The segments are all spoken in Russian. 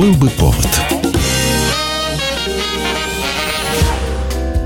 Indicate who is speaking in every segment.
Speaker 1: Был бы повод.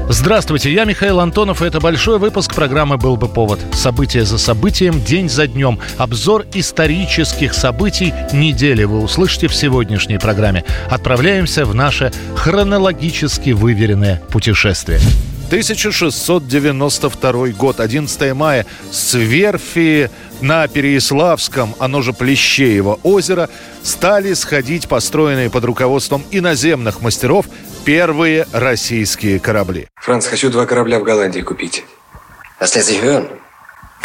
Speaker 2: Здравствуйте, я Михаил Антонов, и это большой выпуск программы «Был бы повод». События за событием, день за днем. Обзор исторических событий недели вы услышите в сегодняшней программе. Отправляемся в наше хронологически выверенное путешествие. 1692 год, 11 мая, с верфи на Переяславском, оно же Плещеево озеро, стали сходить построенные под руководством иноземных мастеров первые российские корабли.
Speaker 3: Франц, хочу два корабля в Голландии купить.
Speaker 4: А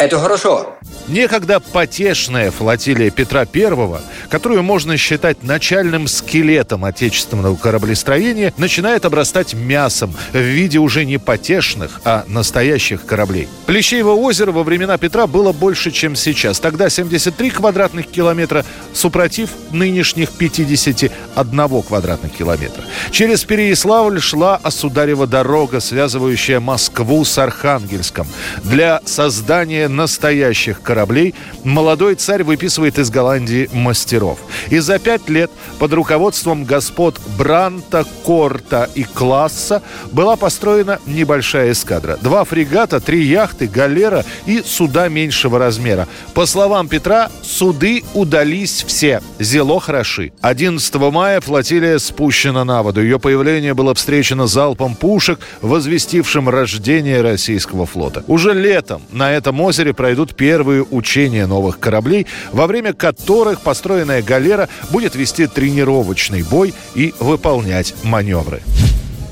Speaker 4: Это хорошо.
Speaker 2: Некогда потешная флотилия Петра I, которую можно считать начальным скелетом отечественного кораблестроения, начинает обрастать мясом в виде уже не потешных, а настоящих кораблей. Плещеево озеро во времена Петра было больше, чем сейчас. Тогда 73 квадратных километра, супротив нынешних 51 квадратных километра. Через Переяславль шла Осударева дорога, связывающая Москву с Архангельском. Для создания настоящих кораблей молодой царь выписывает из Голландии мастеров. И за пять лет под руководством господ Бранта, Корта и Класса была построена небольшая эскадра. Два фрегата, три яхты, галера и суда меньшего размера. По словам Петра, суды удались все. Зело хороши. 11 мая флотилия спущена на воду. Ее появление было встречено залпом пушек, возвестившим рождение российского флота. Уже летом на этом озере пройдут первые учения новых кораблей, во время которых построенная галера будет вести тренировочный бой и выполнять маневры.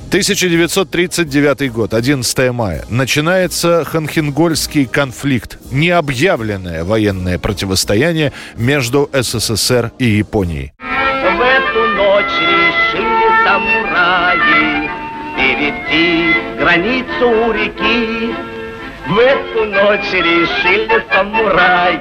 Speaker 2: 1939 год, 11 мая. Начинается Ханхенгольский конфликт, необъявленное военное противостояние между СССР и Японией.
Speaker 5: В эту ночь решили самураи перейти границу реки в эту ночь решили самураи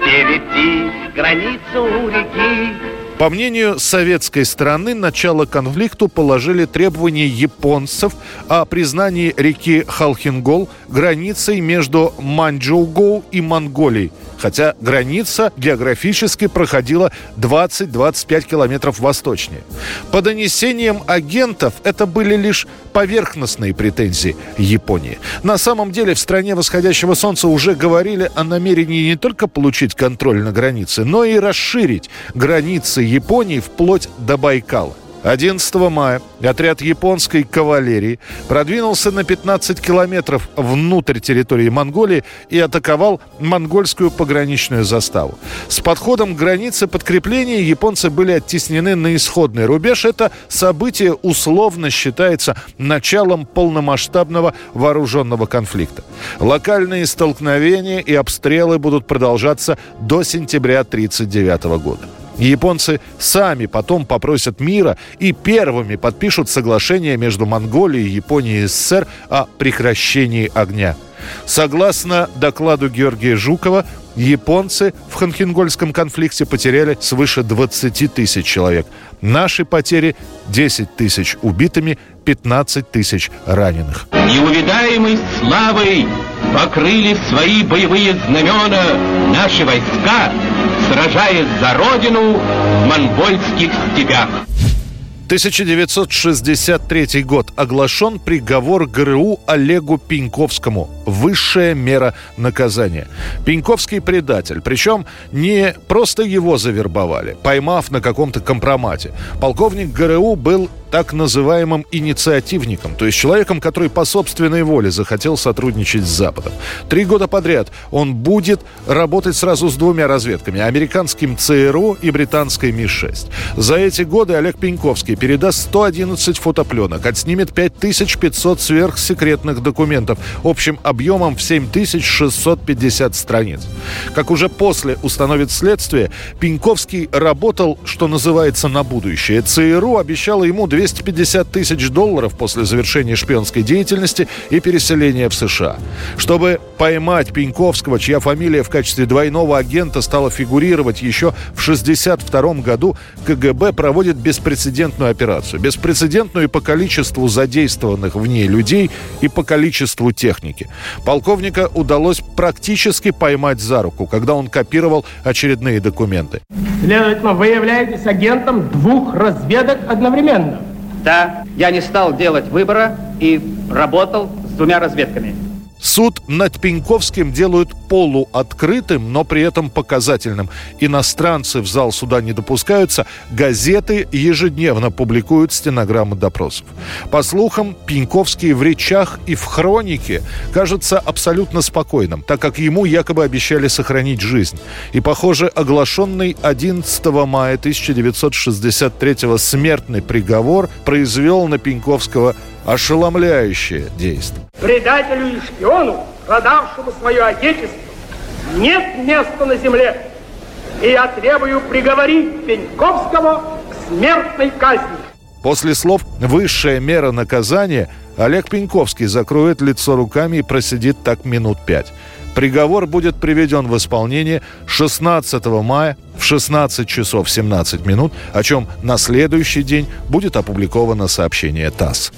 Speaker 5: перейти границу реки.
Speaker 2: По мнению советской стороны, начало конфликту положили требования японцев о признании реки Халхингол границей между Маньчжоу и Монголией – хотя граница географически проходила 20-25 километров восточнее. По донесениям агентов это были лишь поверхностные претензии Японии. На самом деле в стране восходящего солнца уже говорили о намерении не только получить контроль на границе, но и расширить границы Японии вплоть до Байкала. 11 мая отряд японской кавалерии продвинулся на 15 километров внутрь территории Монголии и атаковал монгольскую пограничную заставу. С подходом к границе подкрепления японцы были оттеснены на исходный рубеж. Это событие условно считается началом полномасштабного вооруженного конфликта. Локальные столкновения и обстрелы будут продолжаться до сентября 1939 года. Японцы сами потом попросят мира и первыми подпишут соглашение между Монголией, Японией и СССР о прекращении огня. Согласно докладу Георгия Жукова, японцы в Ханхенгольском конфликте потеряли свыше 20 тысяч человек. Наши потери – 10 тысяч убитыми, 15 тысяч раненых.
Speaker 6: Неувидаемой славой покрыли свои боевые знамена наши войска – сражаясь за родину в монгольских степях.
Speaker 2: 1963 год. Оглашен приговор ГРУ Олегу Пеньковскому. Высшая мера наказания. Пеньковский предатель. Причем не просто его завербовали, поймав на каком-то компромате. Полковник ГРУ был так называемым инициативником, то есть человеком, который по собственной воле захотел сотрудничать с Западом. Три года подряд он будет работать сразу с двумя разведками – американским ЦРУ и британской МИ-6. За эти годы Олег Пеньковский передаст 111 фотопленок, отснимет 5500 сверхсекретных документов общим объемом в 7650 страниц. Как уже после установит следствие, Пеньковский работал, что называется, на будущее. ЦРУ обещала ему 250 тысяч долларов после завершения шпионской деятельности и переселения в США. Чтобы поймать Пеньковского, чья фамилия в качестве двойного агента стала фигурировать еще в 1962 году, КГБ проводит беспрецедентную операцию. Беспрецедентную по количеству задействованных в ней людей и по количеству техники. Полковника удалось практически поймать за руку, когда он копировал очередные документы.
Speaker 1: Следовательно, вы являетесь агентом двух разведок одновременно.
Speaker 7: Да, я не стал делать выбора и работал с двумя разведками.
Speaker 2: Суд над Пеньковским делают полуоткрытым, но при этом показательным. Иностранцы в зал суда не допускаются. Газеты ежедневно публикуют стенограммы допросов. По слухам, Пеньковский в речах и в хронике кажется абсолютно спокойным, так как ему якобы обещали сохранить жизнь. И, похоже, оглашенный 11 мая 1963 смертный приговор произвел на Пеньковского ошеломляющее действие.
Speaker 1: Предателю и шпиону, продавшему свое отечество, нет места на земле. И я требую приговорить Пеньковского к смертной казни.
Speaker 2: После слов «высшая мера наказания» Олег Пеньковский закроет лицо руками и просидит так минут пять. Приговор будет приведен в исполнение 16 мая в 16 часов 17 минут, о чем на следующий день будет опубликовано сообщение ТАСС.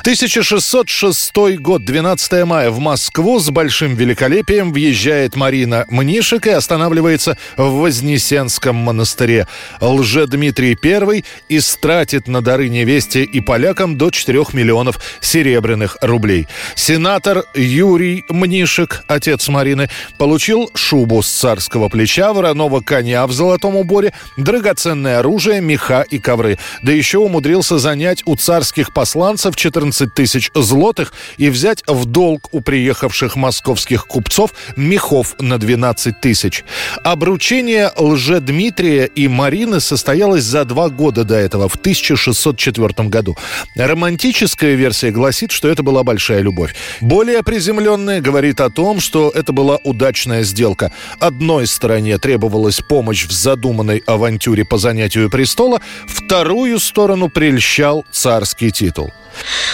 Speaker 2: 1606 год, 12 мая. В Москву с большим великолепием въезжает Марина Мнишек и останавливается в Вознесенском монастыре. Лже-Дмитрий I истратит на дары невесте и полякам до 4 миллионов серебряных рублей. Сенатор Юрий Мнишек, отец Марины, получил шубу с царского плеча, вороного коня в золотом уборе, драгоценное оружие, меха и ковры. Да еще умудрился занять у царских посланцев 14 тысяч злотых и взять в долг у приехавших московских купцов мехов на 12 тысяч. Обручение лже-Дмитрия и Марины состоялось за два года до этого, в 1604 году. Романтическая версия гласит, что это была большая любовь. Более приземленная говорит о том, что это была удачная сделка. Одной стороне требовалась помощь в задуманной авантюре по занятию престола, вторую сторону прельщал царский титул.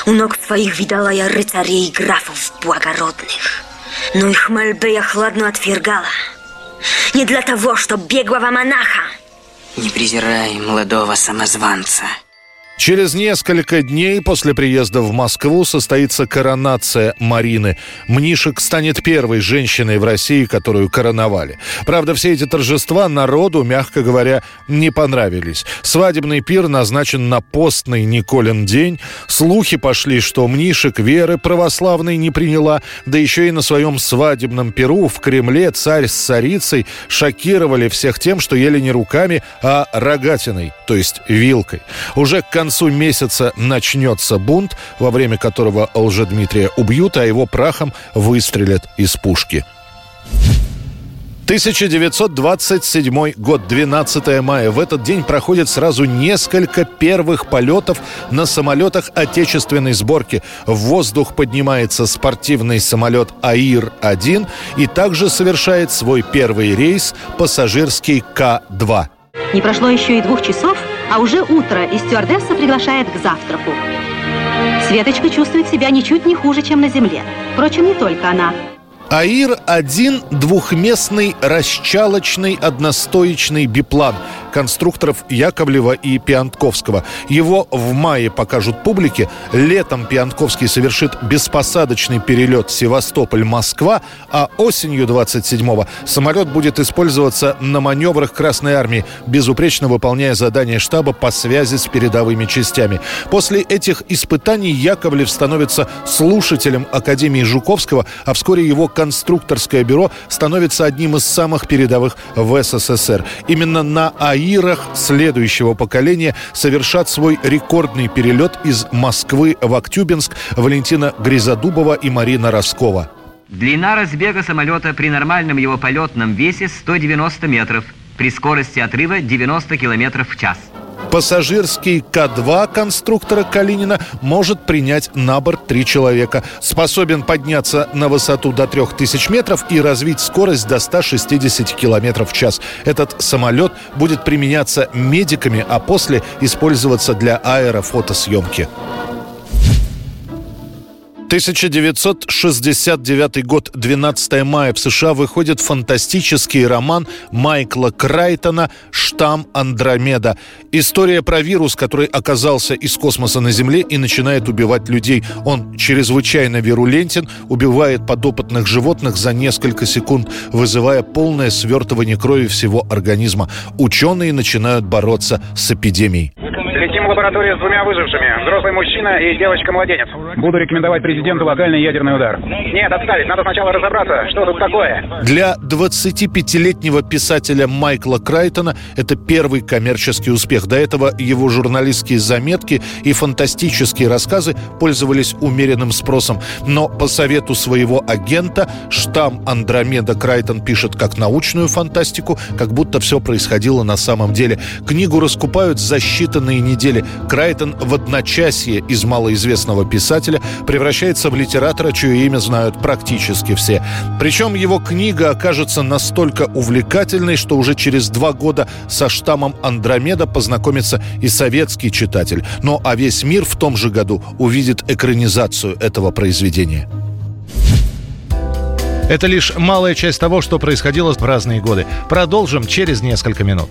Speaker 8: У ног твоих видала я рыцарей и графов благородных, но их мольбы я хладно отвергала. Не для того, чтоб беглого монаха.
Speaker 9: Не презирай молодого самозванца.
Speaker 2: Через несколько дней после приезда в Москву состоится коронация Марины. Мнишек станет первой женщиной в России, которую короновали. Правда, все эти торжества народу, мягко говоря, не понравились. Свадебный пир назначен на постный Николин день. Слухи пошли, что Мнишек веры православной не приняла, да еще и на своем свадебном пиру в Кремле царь с царицей шокировали всех тем, что ели не руками, а рогатиной, то есть вилкой. Уже к концу концу месяца начнется бунт, во время которого Лжедмитрия убьют, а его прахом выстрелят из пушки. 1927 год, 12 мая. В этот день проходит сразу несколько первых полетов на самолетах отечественной сборки. В воздух поднимается спортивный самолет АИР-1 и также совершает свой первый рейс пассажирский К-2.
Speaker 10: Не прошло еще и двух часов, а уже утро, и стюардесса приглашает к завтраку. Светочка чувствует себя ничуть не хуже, чем на земле. Впрочем, не только она.
Speaker 2: АИР-1 – двухместный расчалочный одностоечный биплан конструкторов Яковлева и Пиантковского. Его в мае покажут публике. Летом Пиантковский совершит беспосадочный перелет Севастополь-Москва, а осенью 27-го самолет будет использоваться на маневрах Красной Армии, безупречно выполняя задания штаба по связи с передовыми частями. После этих испытаний Яковлев становится слушателем Академии Жуковского, а вскоре его конструкторское бюро становится одним из самых передовых в СССР. Именно на АИРах следующего поколения совершат свой рекордный перелет из Москвы в Актюбинск Валентина Гризодубова и Марина Роскова.
Speaker 11: Длина разбега самолета при нормальном его полетном весе 190 метров, при скорости отрыва 90 километров в час.
Speaker 2: Пассажирский К-2 конструктора Калинина может принять на борт три человека. Способен подняться на высоту до 3000 метров и развить скорость до 160 километров в час. Этот самолет будет применяться медиками, а после использоваться для аэрофотосъемки.
Speaker 12: 1969 год, 12 мая. В США выходит фантастический роман Майкла Крайтона «Штамм Андромеда». История про вирус, который оказался из космоса на Земле и начинает убивать людей. Он чрезвычайно вирулентен, убивает подопытных животных за несколько секунд, вызывая полное свертывание крови всего организма. Ученые начинают бороться с эпидемией.
Speaker 13: В лабораторию с двумя выжившими. Взрослый мужчина и девочка-младенец.
Speaker 14: Буду рекомендовать президенту локальный ядерный удар.
Speaker 13: Нет, отставить. Надо сначала разобраться, что тут такое.
Speaker 12: Для 25-летнего писателя Майкла Крайтона это первый коммерческий успех. До этого его журналистские заметки и фантастические рассказы пользовались умеренным спросом. Но по совету своего агента штамм Андромеда Крайтон пишет как научную фантастику, как будто все происходило на самом деле. Книгу раскупают за считанные недели Крайтон в одночасье из малоизвестного писателя превращается в литератора, чье имя знают практически все. Причем его книга окажется настолько увлекательной, что уже через два года со штаммом Андромеда познакомится и советский читатель. Но а весь мир в том же году увидит экранизацию этого произведения. Это лишь малая часть того, что происходило в разные годы. Продолжим через несколько минут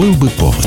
Speaker 15: Был бы повод.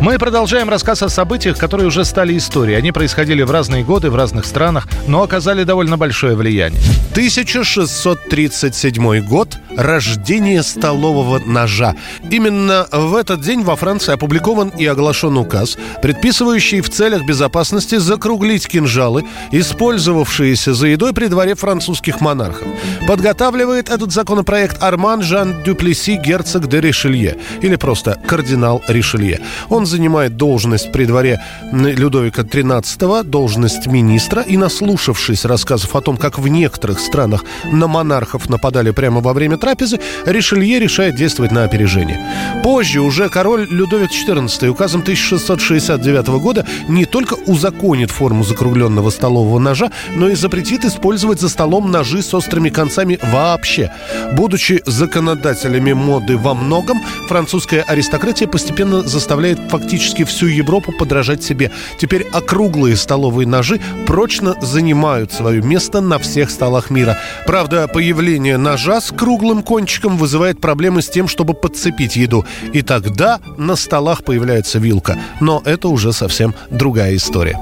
Speaker 12: Мы продолжаем рассказ о событиях, которые уже стали историей. Они происходили в разные годы, в разных странах, но оказали довольно большое влияние. 1637 год. Рождение столового ножа. Именно в этот день во Франции опубликован и оглашен указ, предписывающий в целях безопасности закруглить кинжалы, использовавшиеся за едой при дворе французских монархов. Подготавливает этот законопроект Арман Жан Дюплеси, герцог де Ришелье, или просто кардинал Ришелье. Он занимает должность при дворе Людовика XIII, должность министра, и наслушавшись рассказов о том, как в некоторых странах на монархов нападали прямо во время трапезы, Ришелье решает действовать на опережение. Позже уже король Людовик XIV указом 1669 года не только узаконит форму закругленного столового ножа, но и запретит использовать за столом ножи с острыми концами вообще. Будучи законодателями моды во многом, французская аристократия постепенно заставляет фактически всю Европу подражать себе. Теперь округлые столовые ножи прочно занимают свое место на всех столах мира. Правда, появление ножа с круглым кончиком вызывает проблемы с тем, чтобы подцепить еду. И тогда на столах появляется вилка. Но это уже совсем другая история.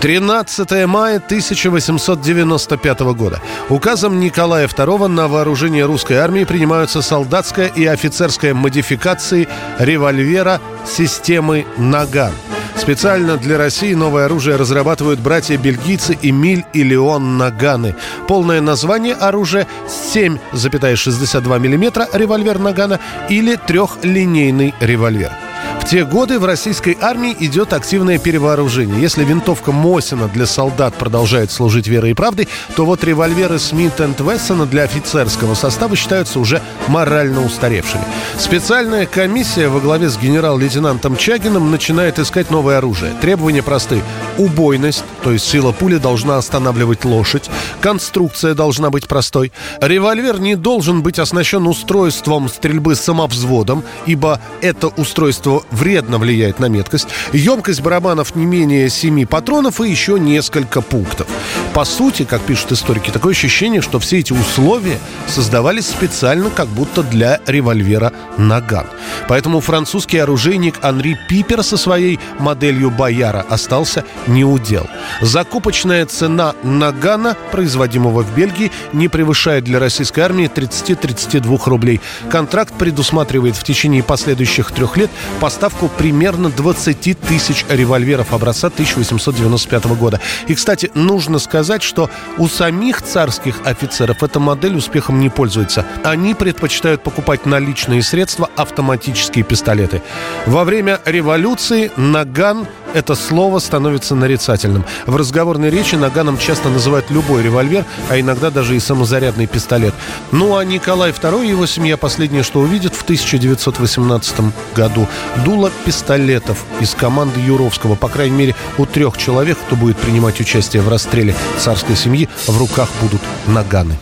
Speaker 12: 13 мая 1895 года. Указом Николая II на вооружение русской армии принимаются солдатская и офицерская модификации револьвера системы «Наган». Специально для России новое оружие разрабатывают братья-бельгийцы Эмиль и Леон Наганы. Полное название оружия 7,62 мм револьвер Нагана или трехлинейный револьвер. В те годы в российской армии идет активное перевооружение. Если винтовка Мосина для солдат продолжает служить верой и правдой, то вот револьверы Смит энд Вессона для офицерского состава считаются уже морально устаревшими. Специальная комиссия во главе с генерал-лейтенантом Чагиным начинает искать новое оружие. Требования просты. Убойность, то есть сила пули должна останавливать лошадь. Конструкция должна быть простой. Револьвер не должен быть оснащен устройством стрельбы самовзводом, ибо это устройство вредно влияет на меткость. Емкость барабанов не менее 7 патронов и еще несколько пунктов. По сути, как пишут историки, такое ощущение, что все эти условия создавались специально как будто для револьвера «Наган». Поэтому французский оружейник Анри Пипер со своей моделью «Бояра» остался неудел. Закупочная цена «Нагана», производимого в Бельгии, не превышает для российской армии 30-32 рублей. Контракт предусматривает в течение последующих трех лет поставку примерно 20 тысяч револьверов образца 1895 года. И, кстати, нужно сказать, что у самих царских офицеров эта модель успехом не пользуется. Они предпочитают покупать наличные средства, автоматические пистолеты. Во время революции наган это слово становится нарицательным. В разговорной речи наганом часто называют любой револьвер, а иногда даже и самозарядный пистолет. Ну а Николай II и его семья последнее, что увидит в 1918 году, дуло пистолетов из команды Юровского. По крайней мере, у трех человек, кто будет принимать участие в расстреле царской семьи, в руках будут наганы.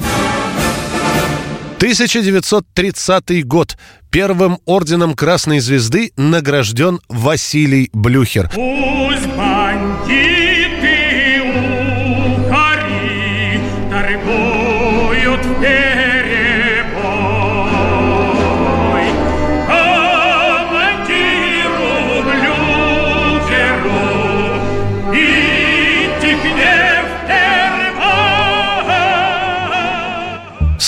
Speaker 12: 1930 год. Первым орденом Красной Звезды награжден Василий Блюхер.
Speaker 1: Пусть бандиты торгуют в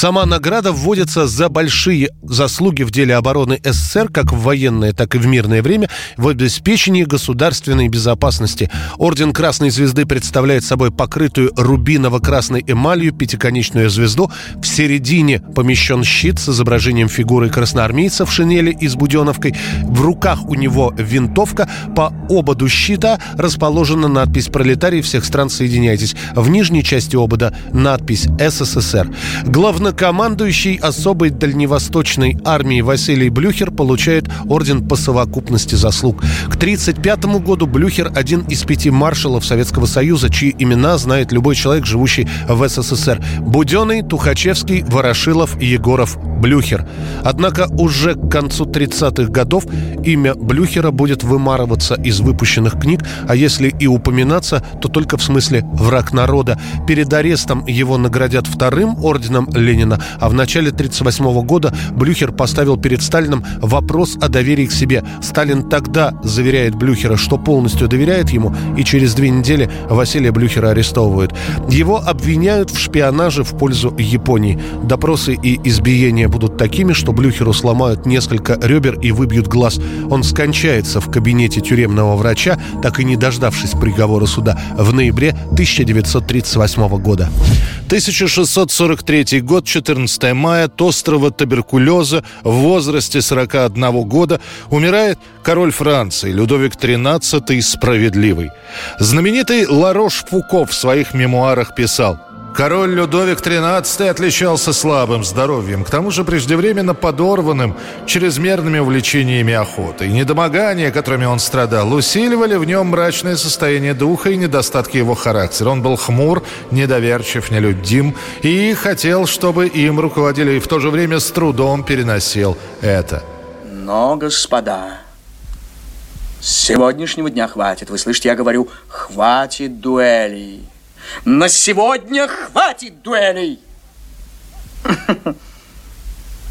Speaker 12: Сама награда вводится за большие заслуги в деле обороны СССР как в военное, так и в мирное время в обеспечении государственной безопасности. Орден Красной Звезды представляет собой покрытую рубиново-красной эмалью пятиконечную звезду. В середине помещен щит с изображением фигуры красноармейца в шинели и с буденовкой. В руках у него винтовка. По ободу щита расположена надпись «Пролетарии всех стран соединяйтесь». В нижней части обода надпись «СССР». Главное Главнокомандующий особой дальневосточной армии Василий Блюхер получает орден по совокупности заслуг. К 1935 году Блюхер один из пяти маршалов Советского Союза, чьи имена знает любой человек, живущий в СССР. Буденный, Тухачевский, Ворошилов, Егоров, Блюхер. Однако уже к концу 30-х годов имя Блюхера будет вымарываться из выпущенных книг, а если и упоминаться, то только в смысле «враг народа». Перед арестом его наградят вторым орденом Ленина Ленина, а в начале 1938 года Блюхер поставил перед Сталином вопрос о доверии к себе. Сталин тогда заверяет Блюхера, что полностью доверяет ему, и через две недели Василия Блюхера арестовывают. Его обвиняют в шпионаже в пользу Японии. Допросы и избиения будут такими, что Блюхеру сломают несколько ребер и выбьют глаз. Он скончается в кабинете тюремного врача, так и не дождавшись приговора суда, в ноябре 1938 года.
Speaker 2: 1643 год, 14 мая, от острого туберкулеза в возрасте 41 года умирает король Франции Людовик XIII Справедливый. Знаменитый Ларош Фуко в своих мемуарах писал – Король Людовик XIII отличался слабым здоровьем, к тому же преждевременно подорванным чрезмерными увлечениями охоты. И недомогания, которыми он страдал, усиливали в нем мрачное состояние духа и недостатки его характера. Он был хмур, недоверчив, нелюдим и хотел, чтобы им руководили, и в то же время с трудом переносил это.
Speaker 16: Но, господа, с сегодняшнего дня хватит. Вы слышите, я говорю, хватит дуэлей. На сегодня хватит дуэлей.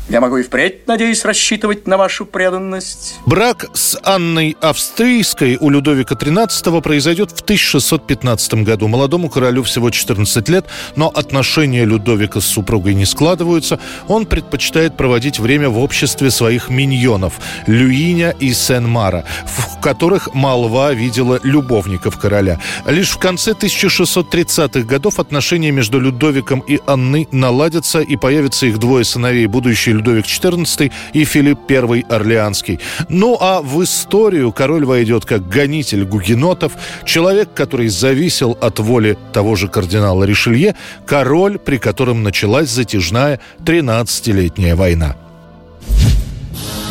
Speaker 16: Я могу и впредь, надеюсь, рассчитывать на вашу преданность.
Speaker 2: Брак с Анной Австрийской у Людовика XIII произойдет в 1615 году. Молодому королю всего 14 лет, но отношения Людовика с супругой не складываются. Он предпочитает проводить время в обществе своих миньонов Люиня и Сен-Мара, в которых молва видела любовников короля. Лишь в конце 1630-х годов отношения между Людовиком и Анной наладятся и появятся их двое сыновей, будущие Людовик XIV и Филипп I Орлеанский. Ну а в историю король войдет как гонитель гугенотов, человек, который зависел от воли того же кардинала Ришелье, король, при котором началась затяжная 13-летняя война.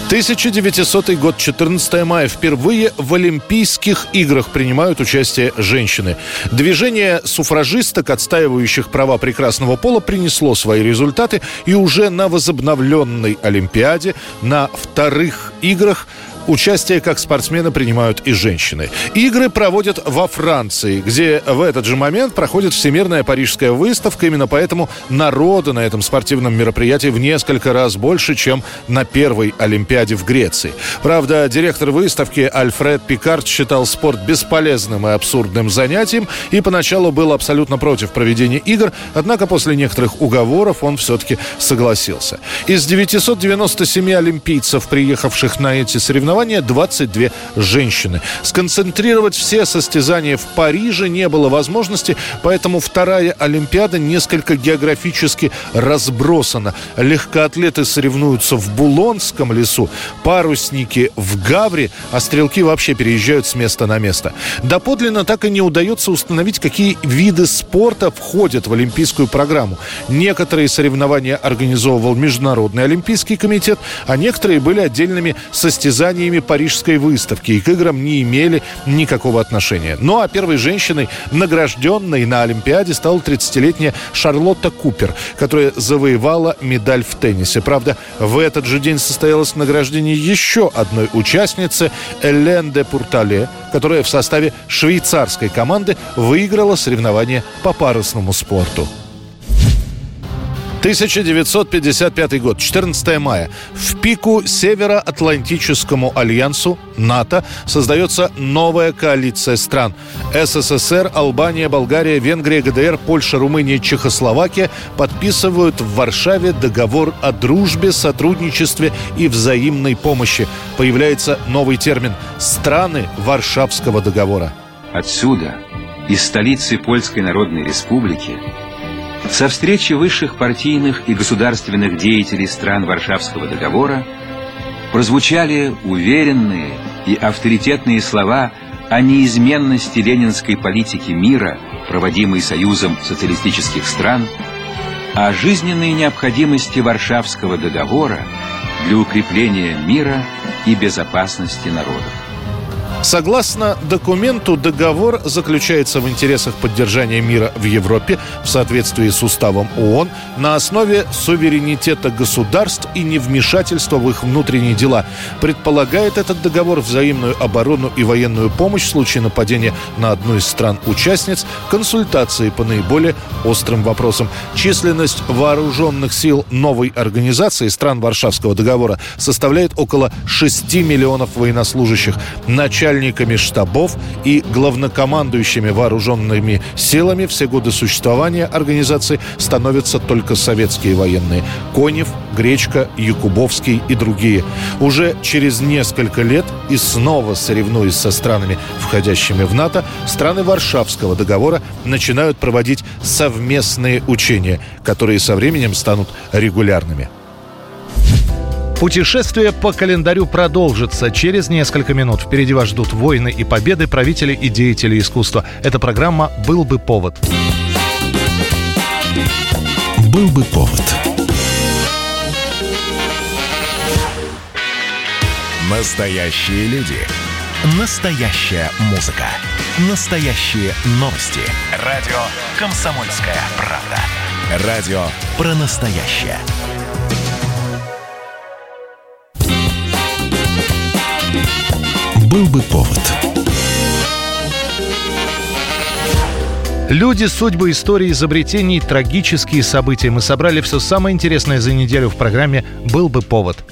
Speaker 2: 1900 год, 14 мая. Впервые в Олимпийских играх принимают участие женщины. Движение суфражисток, отстаивающих права прекрасного пола, принесло свои результаты. И уже на возобновленной Олимпиаде, на вторых играх Участие как спортсмены принимают и женщины. Игры проводят во Франции, где в этот же момент проходит Всемирная Парижская выставка. Именно поэтому народа на этом спортивном мероприятии в несколько раз больше, чем на первой Олимпиаде в Греции. Правда, директор выставки Альфред Пикард считал спорт бесполезным и абсурдным занятием и поначалу был абсолютно против проведения игр, однако после некоторых уговоров он все-таки согласился. Из 997 олимпийцев, приехавших на эти соревнования, соревнования 22 женщины. Сконцентрировать все состязания в Париже не было возможности, поэтому вторая Олимпиада несколько географически разбросана. Легкоатлеты соревнуются в Булонском лесу, парусники в Гавре, а стрелки вообще переезжают с места на место. Доподлинно так и не удается установить, какие виды спорта входят в олимпийскую программу. Некоторые соревнования организовывал Международный олимпийский комитет, а некоторые были отдельными состязаниями Парижской выставки и к играм не имели никакого отношения. Ну а первой женщиной, награжденной на Олимпиаде, стала 30-летняя Шарлотта Купер, которая завоевала медаль в теннисе. Правда, в этот же день состоялось награждение еще одной участницы Элен де Пуртале, которая в составе швейцарской команды выиграла соревнования по парусному спорту. 1955 год, 14 мая. В пику Североатлантическому альянсу НАТО создается новая коалиция стран. СССР, Албания, Болгария, Венгрия, ГДР, Польша, Румыния, Чехословакия подписывают в Варшаве договор о дружбе, сотрудничестве и взаимной помощи. Появляется новый термин «страны Варшавского договора».
Speaker 17: Отсюда, из столицы Польской Народной Республики, со встречи высших партийных и государственных деятелей стран Варшавского договора прозвучали уверенные и авторитетные слова о неизменности ленинской политики мира, проводимой Союзом социалистических стран, о жизненной необходимости Варшавского договора для укрепления мира и безопасности народов.
Speaker 2: Согласно документу, договор заключается в интересах поддержания мира в Европе в соответствии с уставом ООН на основе суверенитета государств и невмешательства в их внутренние дела. Предполагает этот договор взаимную оборону и военную помощь в случае нападения на одну из стран-участниц, консультации по наиболее острым вопросам. Численность вооруженных сил новой организации стран Варшавского договора составляет около 6 миллионов военнослужащих. Начальник начальниками штабов и главнокомандующими вооруженными силами все годы существования организации становятся только советские военные. Конев, Гречка, Якубовский и другие. Уже через несколько лет и снова соревнуясь со странами, входящими в НАТО, страны Варшавского договора начинают проводить совместные учения, которые со временем станут регулярными. Путешествие по календарю продолжится через несколько минут. Впереди вас ждут войны и победы правителей и деятелей искусства. Эта программа «Был бы повод».
Speaker 18: «Был бы повод». Настоящие люди. Настоящая музыка. Настоящие новости. Радио «Комсомольская правда». Радио про настоящее. Был бы повод.
Speaker 2: Люди, судьбы, истории, изобретений, трагические события. Мы собрали все самое интересное за неделю в программе «Был бы повод».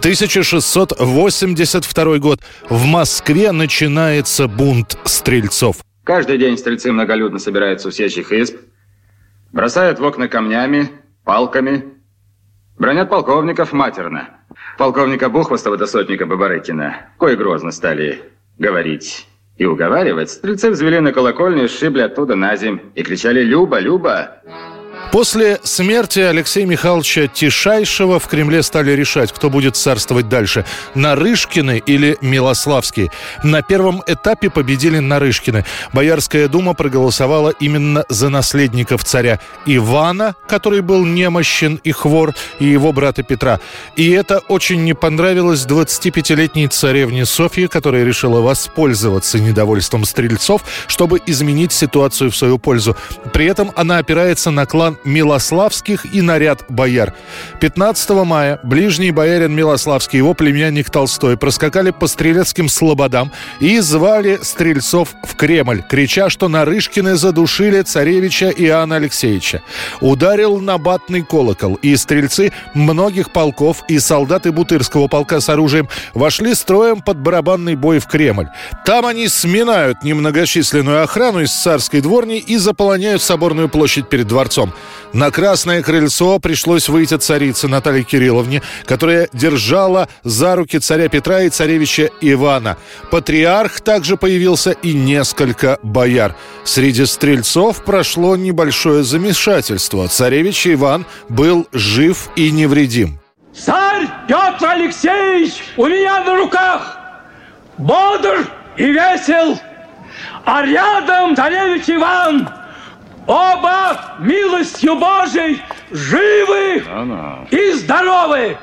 Speaker 2: 1682 год. В Москве начинается бунт стрельцов.
Speaker 19: Каждый день стрельцы многолюдно собираются у сечьих изб, бросают в окна камнями, палками, бронят полковников матерно. Полковника Бухвостова до сотника Бабарыкина, кое грозно стали говорить и уговаривать, стрельцы взвели на колокольню, сшибли оттуда на земь. И кричали «Люба, Люба!»
Speaker 2: После смерти Алексея Михайловича Тишайшего в Кремле стали решать, кто будет царствовать дальше – Нарышкины или Милославский. На первом этапе победили Нарышкины. Боярская дума проголосовала именно за наследников царя Ивана, который был немощен и хвор, и его брата Петра. И это очень не понравилось 25-летней царевне Софье, которая решила воспользоваться недовольством стрельцов, чтобы изменить ситуацию в свою пользу. При этом она опирается на клан Милославских и наряд бояр. 15 мая ближний боярин Милославский его племянник Толстой проскакали по стрелецким слободам и звали стрельцов в Кремль, крича, что Нарышкины задушили царевича Иоанна Алексеевича. Ударил набатный колокол, и стрельцы многих полков и солдаты Бутырского полка с оружием вошли строем под барабанный бой в Кремль. Там они сминают немногочисленную охрану из царской дворни и заполоняют соборную площадь перед дворцом. На Красное Крыльцо пришлось выйти царице Наталье Кирилловне, которая держала за руки царя Петра и царевича Ивана. Патриарх также появился и несколько бояр. Среди стрельцов прошло небольшое замешательство. Царевич Иван был жив и невредим.
Speaker 1: Царь Петр Алексеевич у меня на руках, бодр и весел, а рядом царевич Иван – Оба милостью Божией живы и здоровы.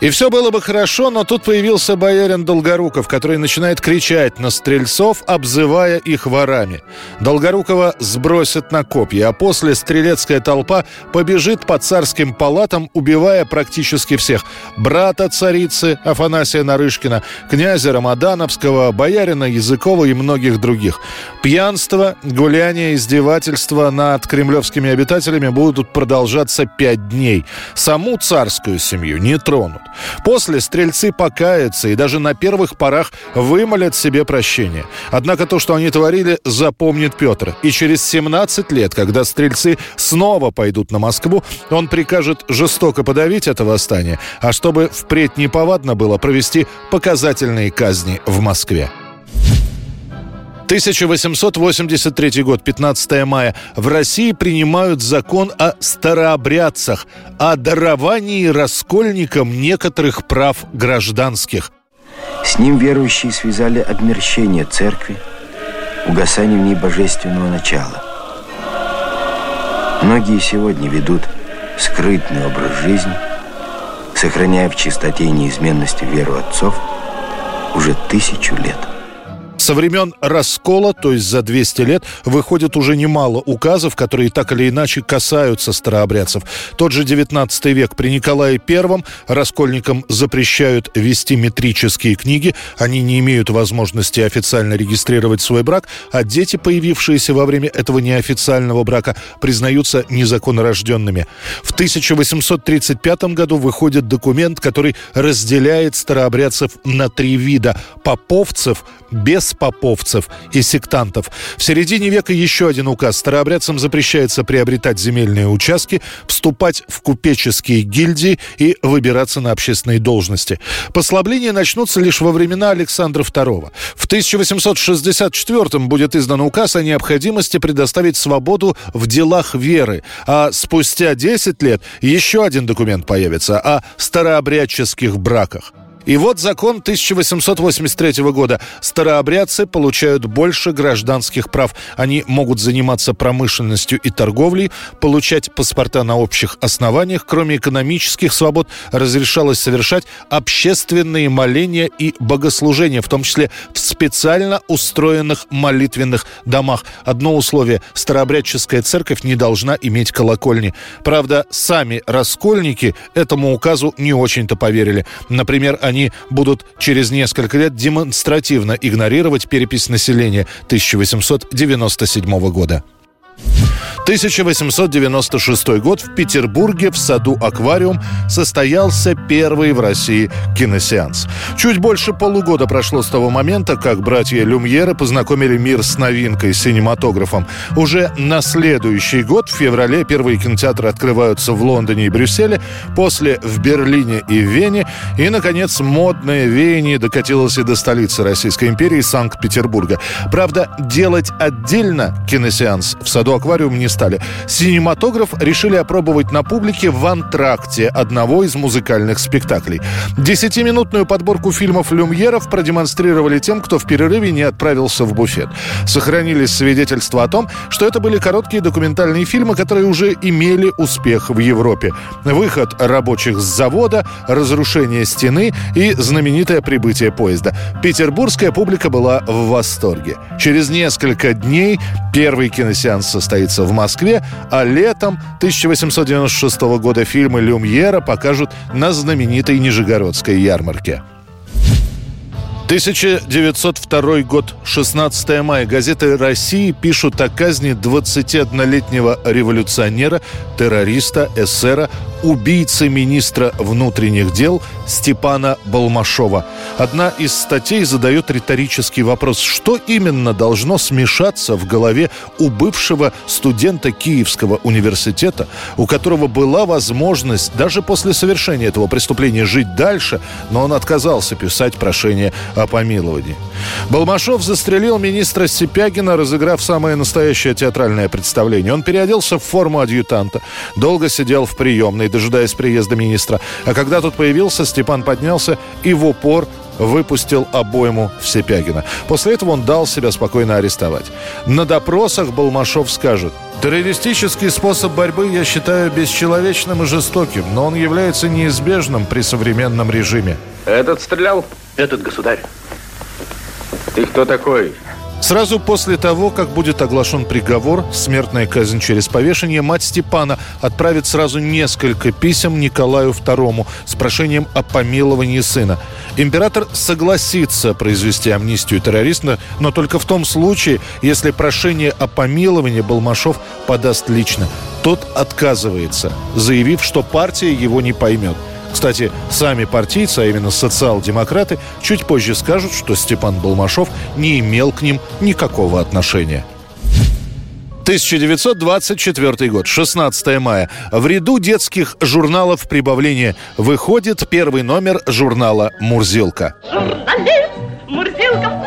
Speaker 2: И все было бы хорошо, но тут появился боярин Долгоруков, который начинает кричать на стрельцов, обзывая их ворами. Долгорукова сбросят на копья, а после стрелецкая толпа побежит по царским палатам, убивая практически всех. Брата царицы Афанасия Нарышкина, князя Рамадановского, боярина Языкова и многих других. Пьянство, гуляние, издевательства над кремлевскими обитателями будут продолжаться пять дней. Саму царскую семью не тронут. После стрельцы покаятся и даже на первых порах вымолят себе прощение. Однако то, что они творили, запомнит Петр. И через 17 лет, когда стрельцы снова пойдут на Москву, он прикажет жестоко подавить это восстание, а чтобы впредь неповадно было провести показательные казни в Москве. 1883 год, 15 мая. В России принимают закон о старообрядцах, о даровании раскольникам некоторых прав гражданских.
Speaker 20: С ним верующие связали обмерщение церкви, угасание в ней божественного начала. Многие сегодня ведут скрытный образ жизни, сохраняя в чистоте и неизменности веру отцов уже тысячу лет –
Speaker 2: со времен раскола, то есть за 200 лет, выходит уже немало указов, которые так или иначе касаются старообрядцев. Тот же 19 век при Николае I раскольникам запрещают вести метрические книги, они не имеют возможности официально регистрировать свой брак, а дети, появившиеся во время этого неофициального брака, признаются незаконнорожденными. В 1835 году выходит документ, который разделяет старообрядцев на три вида – поповцев, без поповцев и сектантов. В середине века еще один указ. Старообрядцам запрещается приобретать земельные участки, вступать в купеческие гильдии и выбираться на общественные должности. Послабления начнутся лишь во времена Александра II. В 1864 будет издан указ о необходимости предоставить свободу в делах веры, а спустя 10 лет еще один документ появится о старообрядческих браках. И вот закон 1883 года. Старообрядцы получают больше гражданских прав. Они могут заниматься промышленностью и торговлей, получать паспорта на общих основаниях. Кроме экономических свобод разрешалось совершать общественные моления и богослужения, в том числе в специально устроенных молитвенных домах. Одно условие – старообрядческая церковь не должна иметь колокольни. Правда, сами раскольники этому указу не очень-то поверили. Например, они они будут через несколько лет демонстративно игнорировать перепись населения 1897 года. 1896 год в Петербурге в саду «Аквариум» состоялся первый в России киносеанс. Чуть больше полугода прошло с того момента, как братья Люмьеры познакомили мир с новинкой синематографом. Уже на следующий год, в феврале, первые кинотеатры открываются в Лондоне и Брюсселе, после в Берлине и Вене, и, наконец, модное веяние докатилось и до столицы Российской империи Санкт-Петербурга. Правда, делать отдельно киносеанс в саду «Аквариум» не стали. Синематограф решили опробовать на публике в антракте одного из музыкальных спектаклей. Десятиминутную подборку фильмов Люмьеров продемонстрировали тем, кто в перерыве не отправился в буфет. Сохранились свидетельства о том, что это были короткие документальные фильмы, которые уже имели успех в Европе. Выход рабочих с завода, разрушение стены и знаменитое прибытие поезда. Петербургская публика была в восторге. Через несколько дней первый киносеанс состоится в Москве, а летом 1896 года фильмы Люмьера покажут на знаменитой Нижегородской ярмарке. 1902 год, 16 мая. Газеты России пишут о казни 21-летнего революционера, террориста, эсера убийцы министра внутренних дел Степана Балмашова. Одна из статей задает риторический вопрос, что именно должно смешаться в голове у бывшего студента Киевского университета, у которого была возможность даже после совершения этого преступления жить дальше, но он отказался писать прошение о помиловании. Балмашов застрелил министра Сипягина, разыграв самое настоящее театральное представление. Он переоделся в форму адъютанта, долго сидел в приемной, дожидаясь приезда министра. А когда тот появился, Степан поднялся и в упор выпустил обойму в Сипягина. После этого он дал себя спокойно арестовать. На допросах Балмашов скажет, Террористический способ борьбы я считаю бесчеловечным и жестоким, но он является неизбежным при современном режиме.
Speaker 6: Этот стрелял?
Speaker 7: Этот государь.
Speaker 6: Ты кто такой?
Speaker 2: Сразу после того, как будет оглашен приговор, смертная казнь через повешение, мать Степана отправит сразу несколько писем Николаю II с прошением о помиловании сына. Император согласится произвести амнистию террориста, но только в том случае, если прошение о помиловании Балмашов подаст лично. Тот отказывается, заявив, что партия его не поймет. Кстати, сами партийцы, а именно социал-демократы, чуть позже скажут, что Степан Балмашов не имел к ним никакого отношения. 1924 год, 16 мая. В ряду детских журналов прибавления выходит первый номер журнала «Мурзилка».
Speaker 21: Журналист Мурзилка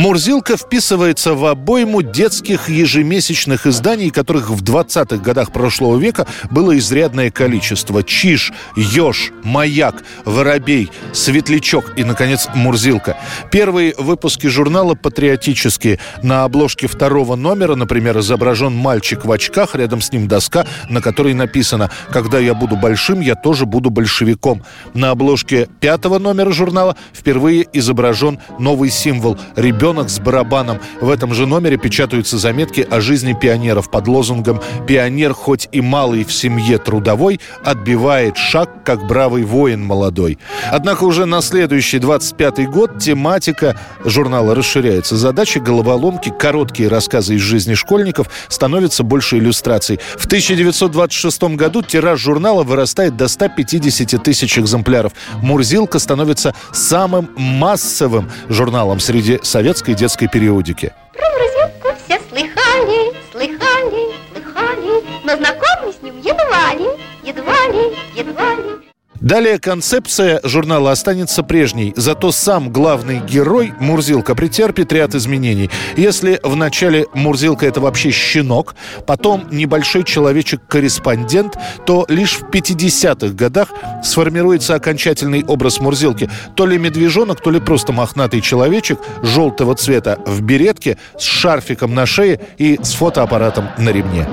Speaker 2: Мурзилка вписывается в обойму детских ежемесячных изданий, которых в 20-х годах прошлого века было изрядное количество. Чиж, Ёж, Маяк, Воробей, Светлячок и, наконец, Мурзилка. Первые выпуски журнала патриотические. На обложке второго номера, например, изображен мальчик в очках, рядом с ним доска, на которой написано «Когда я буду большим, я тоже буду большевиком». На обложке пятого номера журнала впервые изображен новый символ – ребенок с барабаном. В этом же номере печатаются заметки о жизни пионеров под лозунгом «Пионер, хоть и малый в семье трудовой, отбивает шаг, как бравый воин молодой». Однако уже на следующий 25-й год тематика журнала расширяется. Задачи головоломки, короткие рассказы из жизни школьников становятся больше иллюстраций. В 1926 году тираж журнала вырастает до 150 тысяч экземпляров. «Мурзилка» становится самым массовым журналом среди советских советской детской периодики.
Speaker 21: Про Мурзилку все слыхали, слыхали, слыхали Но знакомы с ним едва ли, едва ли, едва ли
Speaker 2: Далее концепция журнала останется прежней, зато сам главный герой Мурзилка претерпит ряд изменений. Если в начале Мурзилка это вообще щенок, потом небольшой человечек-корреспондент, то лишь в 50-х годах сформируется окончательный образ Мурзилки. То ли медвежонок, то ли просто мохнатый человечек желтого цвета в беретке с шарфиком на шее и с фотоаппаратом на ремне.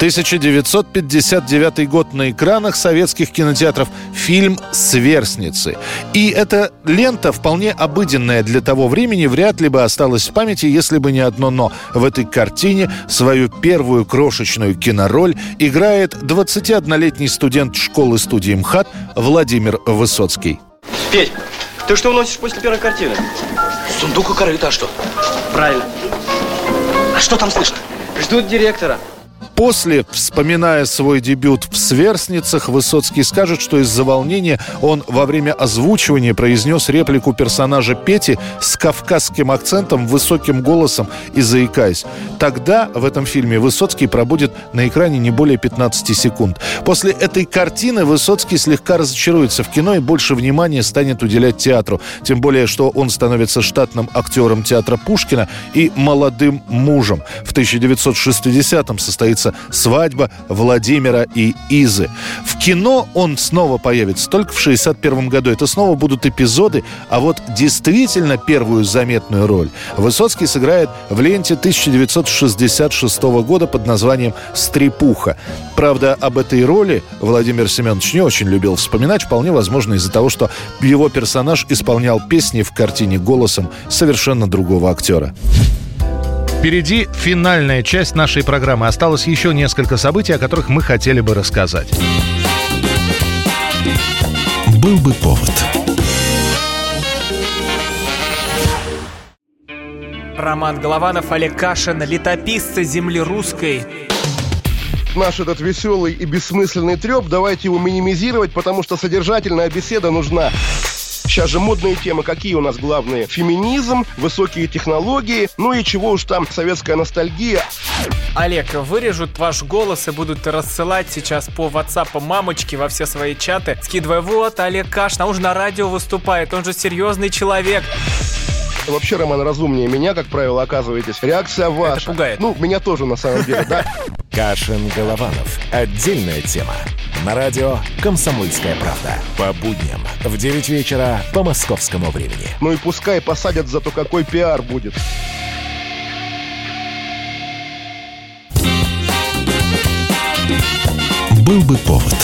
Speaker 2: 1959 год на экранах советских кинотеатров фильм «Сверстницы». И эта лента, вполне обыденная для того времени, вряд ли бы осталась в памяти, если бы не одно «но». В этой картине свою первую крошечную кинороль играет 21-летний студент школы-студии МХАТ Владимир Высоцкий.
Speaker 22: Петь, ты что уносишь после первой картины?
Speaker 23: Сундук у корыта, а что?
Speaker 22: Правильно.
Speaker 23: А что там слышно?
Speaker 22: Ждут директора.
Speaker 2: После, вспоминая свой дебют в «Сверстницах», Высоцкий скажет, что из-за волнения он во время озвучивания произнес реплику персонажа Пети с кавказским акцентом, высоким голосом и заикаясь. Тогда в этом фильме Высоцкий пробудет на экране не более 15 секунд. После этой картины Высоцкий слегка разочаруется в кино и больше внимания станет уделять театру. Тем более, что он становится штатным актером театра Пушкина и молодым мужем. В 1960-м состоится свадьба Владимира и Изы. В кино он снова появится только в 61 году. Это снова будут эпизоды, а вот действительно первую заметную роль Высоцкий сыграет в ленте 1966 года под названием «Стрепуха». Правда, об этой роли Владимир Семенович не очень любил вспоминать, вполне возможно из-за того, что его персонаж исполнял песни в картине голосом совершенно другого актера. Впереди финальная часть нашей программы. Осталось еще несколько событий, о которых мы хотели бы рассказать.
Speaker 18: Был бы повод.
Speaker 24: Роман Голованов, Олег Кашин, летописцы земли русской.
Speaker 25: Наш этот веселый и бессмысленный треп, давайте его минимизировать, потому что содержательная беседа нужна. Сейчас же модные темы, какие у нас главные? Феминизм, высокие технологии, ну и чего уж там, советская ностальгия.
Speaker 24: Олег, вырежут ваш голос и будут рассылать сейчас по WhatsApp мамочки во все свои чаты, скидывая, вот, Олег Кашин, а он же на радио выступает, он же серьезный человек.
Speaker 25: Вообще, Роман, разумнее меня, как правило, оказываетесь. Реакция ваша.
Speaker 24: Это пугает.
Speaker 25: Ну, меня тоже, на самом деле, да.
Speaker 18: Кашин-Голованов. Отдельная тема. На радио «Комсомольская правда». По будням в 9 вечера по московскому времени.
Speaker 25: Ну и пускай посадят, зато какой пиар будет.
Speaker 18: Был бы повод.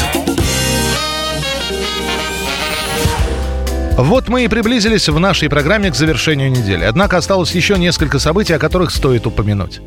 Speaker 2: Вот мы и приблизились в нашей программе к завершению недели. Однако осталось еще несколько событий, о которых стоит упомянуть.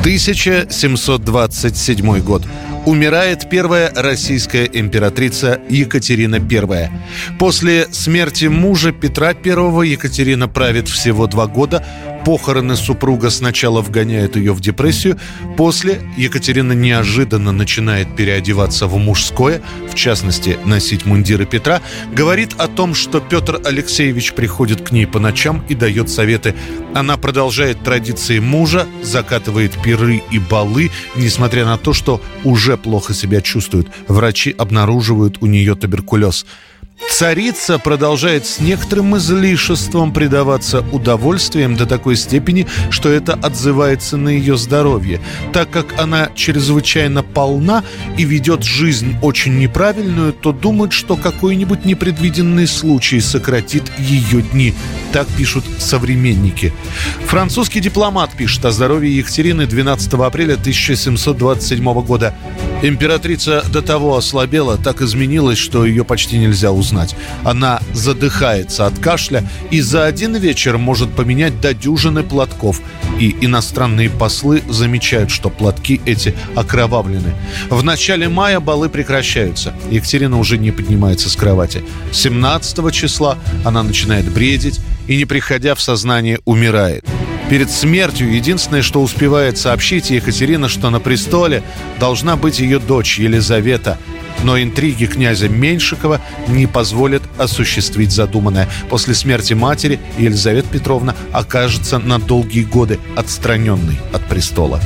Speaker 2: 1727 год. Умирает первая российская императрица Екатерина I. После смерти мужа Петра I Екатерина правит всего два года. Похороны супруга сначала вгоняют ее в депрессию, после Екатерина неожиданно начинает переодеваться в мужское, в частности, носить мундиры Петра, говорит о том, что Петр Алексеевич приходит к ней по ночам и дает советы. Она продолжает традиции мужа, закатывает пиры и балы, несмотря на то, что уже плохо себя чувствует. Врачи обнаруживают у нее туберкулез. Царица продолжает с некоторым излишеством предаваться удовольствиям до такой степени, что это отзывается на ее здоровье. Так как она чрезвычайно полна и ведет жизнь очень неправильную, то думает, что какой-нибудь непредвиденный случай сократит ее дни. Так пишут современники. Французский дипломат пишет о здоровье Екатерины 12 апреля 1727 года. Императрица до того ослабела, так изменилась, что ее почти нельзя узнать. Она задыхается от кашля и за один вечер может поменять до дюжины платков. И иностранные послы замечают, что платки эти окровавлены. В начале мая балы прекращаются. Екатерина уже не поднимается с кровати. 17 числа она начинает бредить и, не приходя в сознание, умирает. Перед смертью единственное, что успевает сообщить Екатерина, что на престоле должна быть ее дочь Елизавета. Но интриги князя Меньшикова не позволят осуществить задуманное. После смерти матери Елизавета Петровна окажется на долгие годы отстраненной от престола.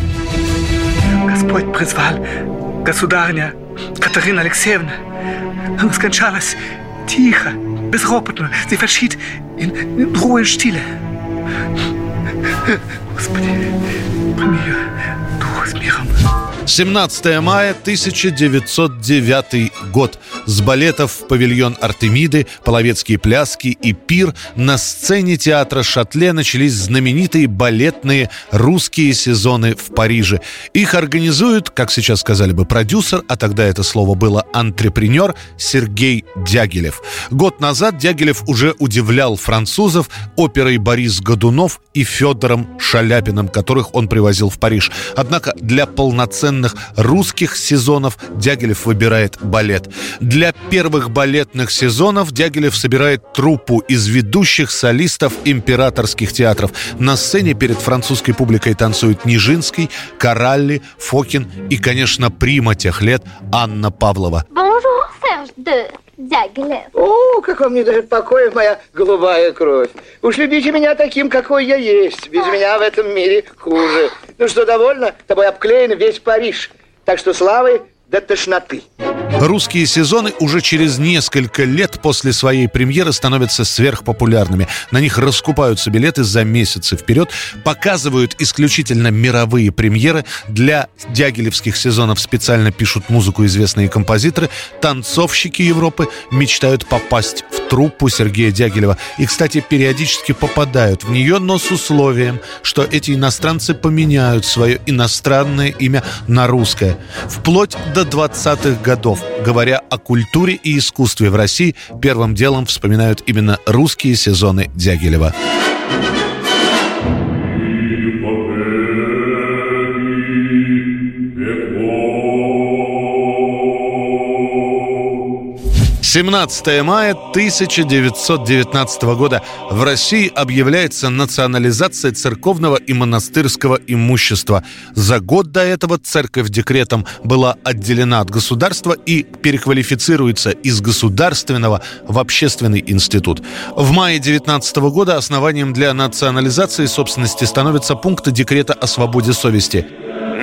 Speaker 26: Господь призвал государня Катерина Алексеевна. Она скончалась тихо, безропотно. Sie verschied in, in Stille. Господи, прими ее дух с миром.
Speaker 2: 17 мая 1909 год. С балетов в павильон Артемиды, половецкие пляски и пир на сцене театра Шатле начались знаменитые балетные русские сезоны в Париже. Их организует, как сейчас сказали бы, продюсер, а тогда это слово было антрепренер Сергей Дягилев. Год назад Дягилев уже удивлял французов оперой Борис Годунов и Федором Шаляпиным, которых он привозил в Париж. Однако для полноценных русских сезонов Дягилев выбирает балет. Для первых балетных сезонов Дягилев собирает труппу из ведущих солистов императорских театров. На сцене перед французской публикой танцуют Нижинский, Коралли, Фокин и, конечно, прима тех лет Анна Павлова.
Speaker 21: Дягилев.
Speaker 27: О, как вам не дает покоя моя голубая кровь. Уж любите меня таким, какой я есть. Без меня в этом мире хуже. Ну что, довольно? Тобой обклеен весь Париж. Так что славы до тошноты.
Speaker 2: Русские сезоны уже через несколько лет после своей премьеры становятся сверхпопулярными. На них раскупаются билеты за месяцы вперед, показывают исключительно мировые премьеры. Для дягилевских сезонов специально пишут музыку известные композиторы. Танцовщики Европы мечтают попасть в труппу Сергея Дягилева. И, кстати, периодически попадают в нее, но с условием, что эти иностранцы поменяют свое иностранное имя на русское. Вплоть до 20-х годов. Говоря о культуре и искусстве в России, первым делом вспоминают именно русские сезоны Дягилева. 17 мая 1919 года в России объявляется национализация церковного и монастырского имущества. За год до этого церковь декретом была отделена от государства и переквалифицируется из государственного в общественный институт. В мае 19 года основанием для национализации собственности становится пункт декрета о свободе совести.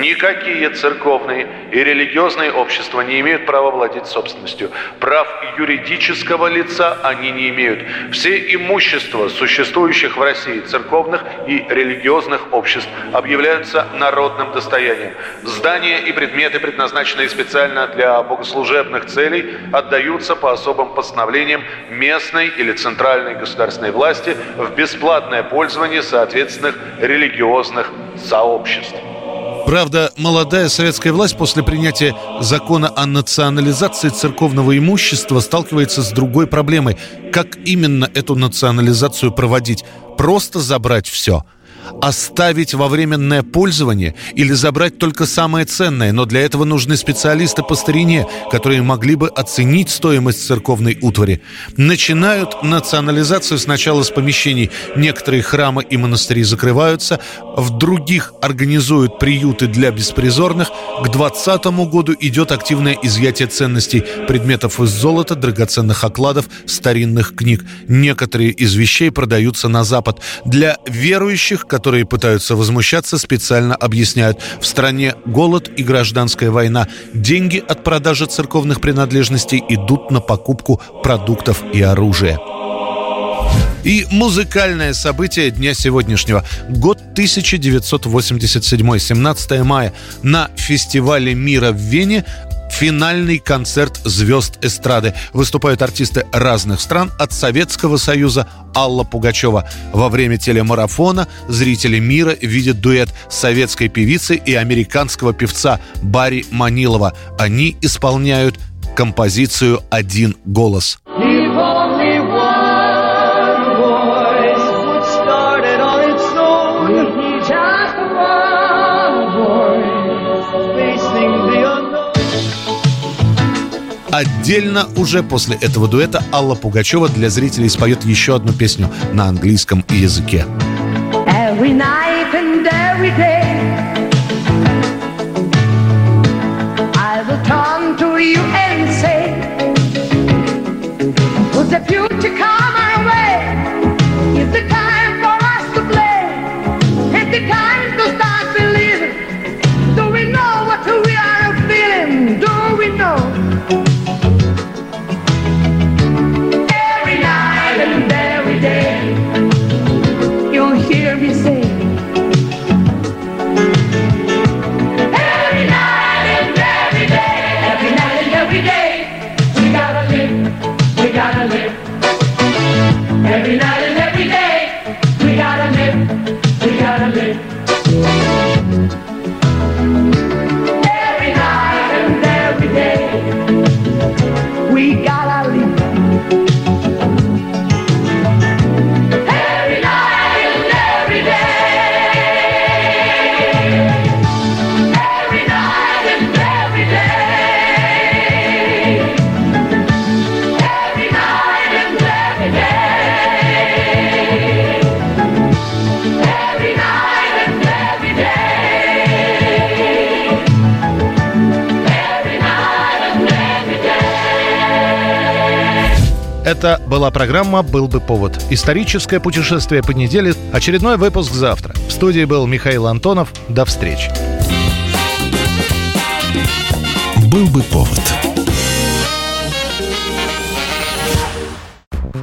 Speaker 2: Никакие церковные и религиозные общества не имеют права владеть собственностью. Прав юридического лица они не имеют. Все имущества существующих в России церковных и религиозных обществ объявляются народным достоянием. Здания и предметы, предназначенные специально для богослужебных целей, отдаются по особым постановлениям местной или центральной государственной власти в бесплатное пользование соответственных религиозных сообществ. Правда, молодая советская власть после принятия закона о национализации церковного имущества сталкивается с другой проблемой. Как именно эту национализацию проводить? Просто забрать все – оставить во временное пользование или забрать только самое ценное, но для этого нужны специалисты по старине, которые могли бы оценить стоимость церковной утвари. Начинают национализацию сначала с помещений. Некоторые храмы и монастыри закрываются, в других организуют приюты для беспризорных. К 2020 году идет активное изъятие ценностей, предметов из золота, драгоценных окладов, старинных книг. Некоторые из вещей продаются на Запад. Для верующих, которые пытаются возмущаться, специально объясняют. В стране голод и гражданская война. Деньги от продажи церковных принадлежностей идут на покупку продуктов и оружия. И музыкальное событие дня сегодняшнего. Год 1987, 17 мая. На фестивале мира в Вене финальный концерт звезд эстрады. Выступают артисты разных стран от Советского Союза Алла Пугачева. Во время телемарафона зрители мира видят дуэт советской певицы и американского певца Барри Манилова. Они исполняют композицию «Один голос». Отдельно уже после этого дуэта Алла Пугачева для зрителей споет еще одну песню на английском языке. Every night and every day the future come our way Is the Это была программа «Был бы повод». Историческое путешествие по неделе. Очередной выпуск завтра. В студии был Михаил Антонов. До встречи.
Speaker 18: «Был бы повод»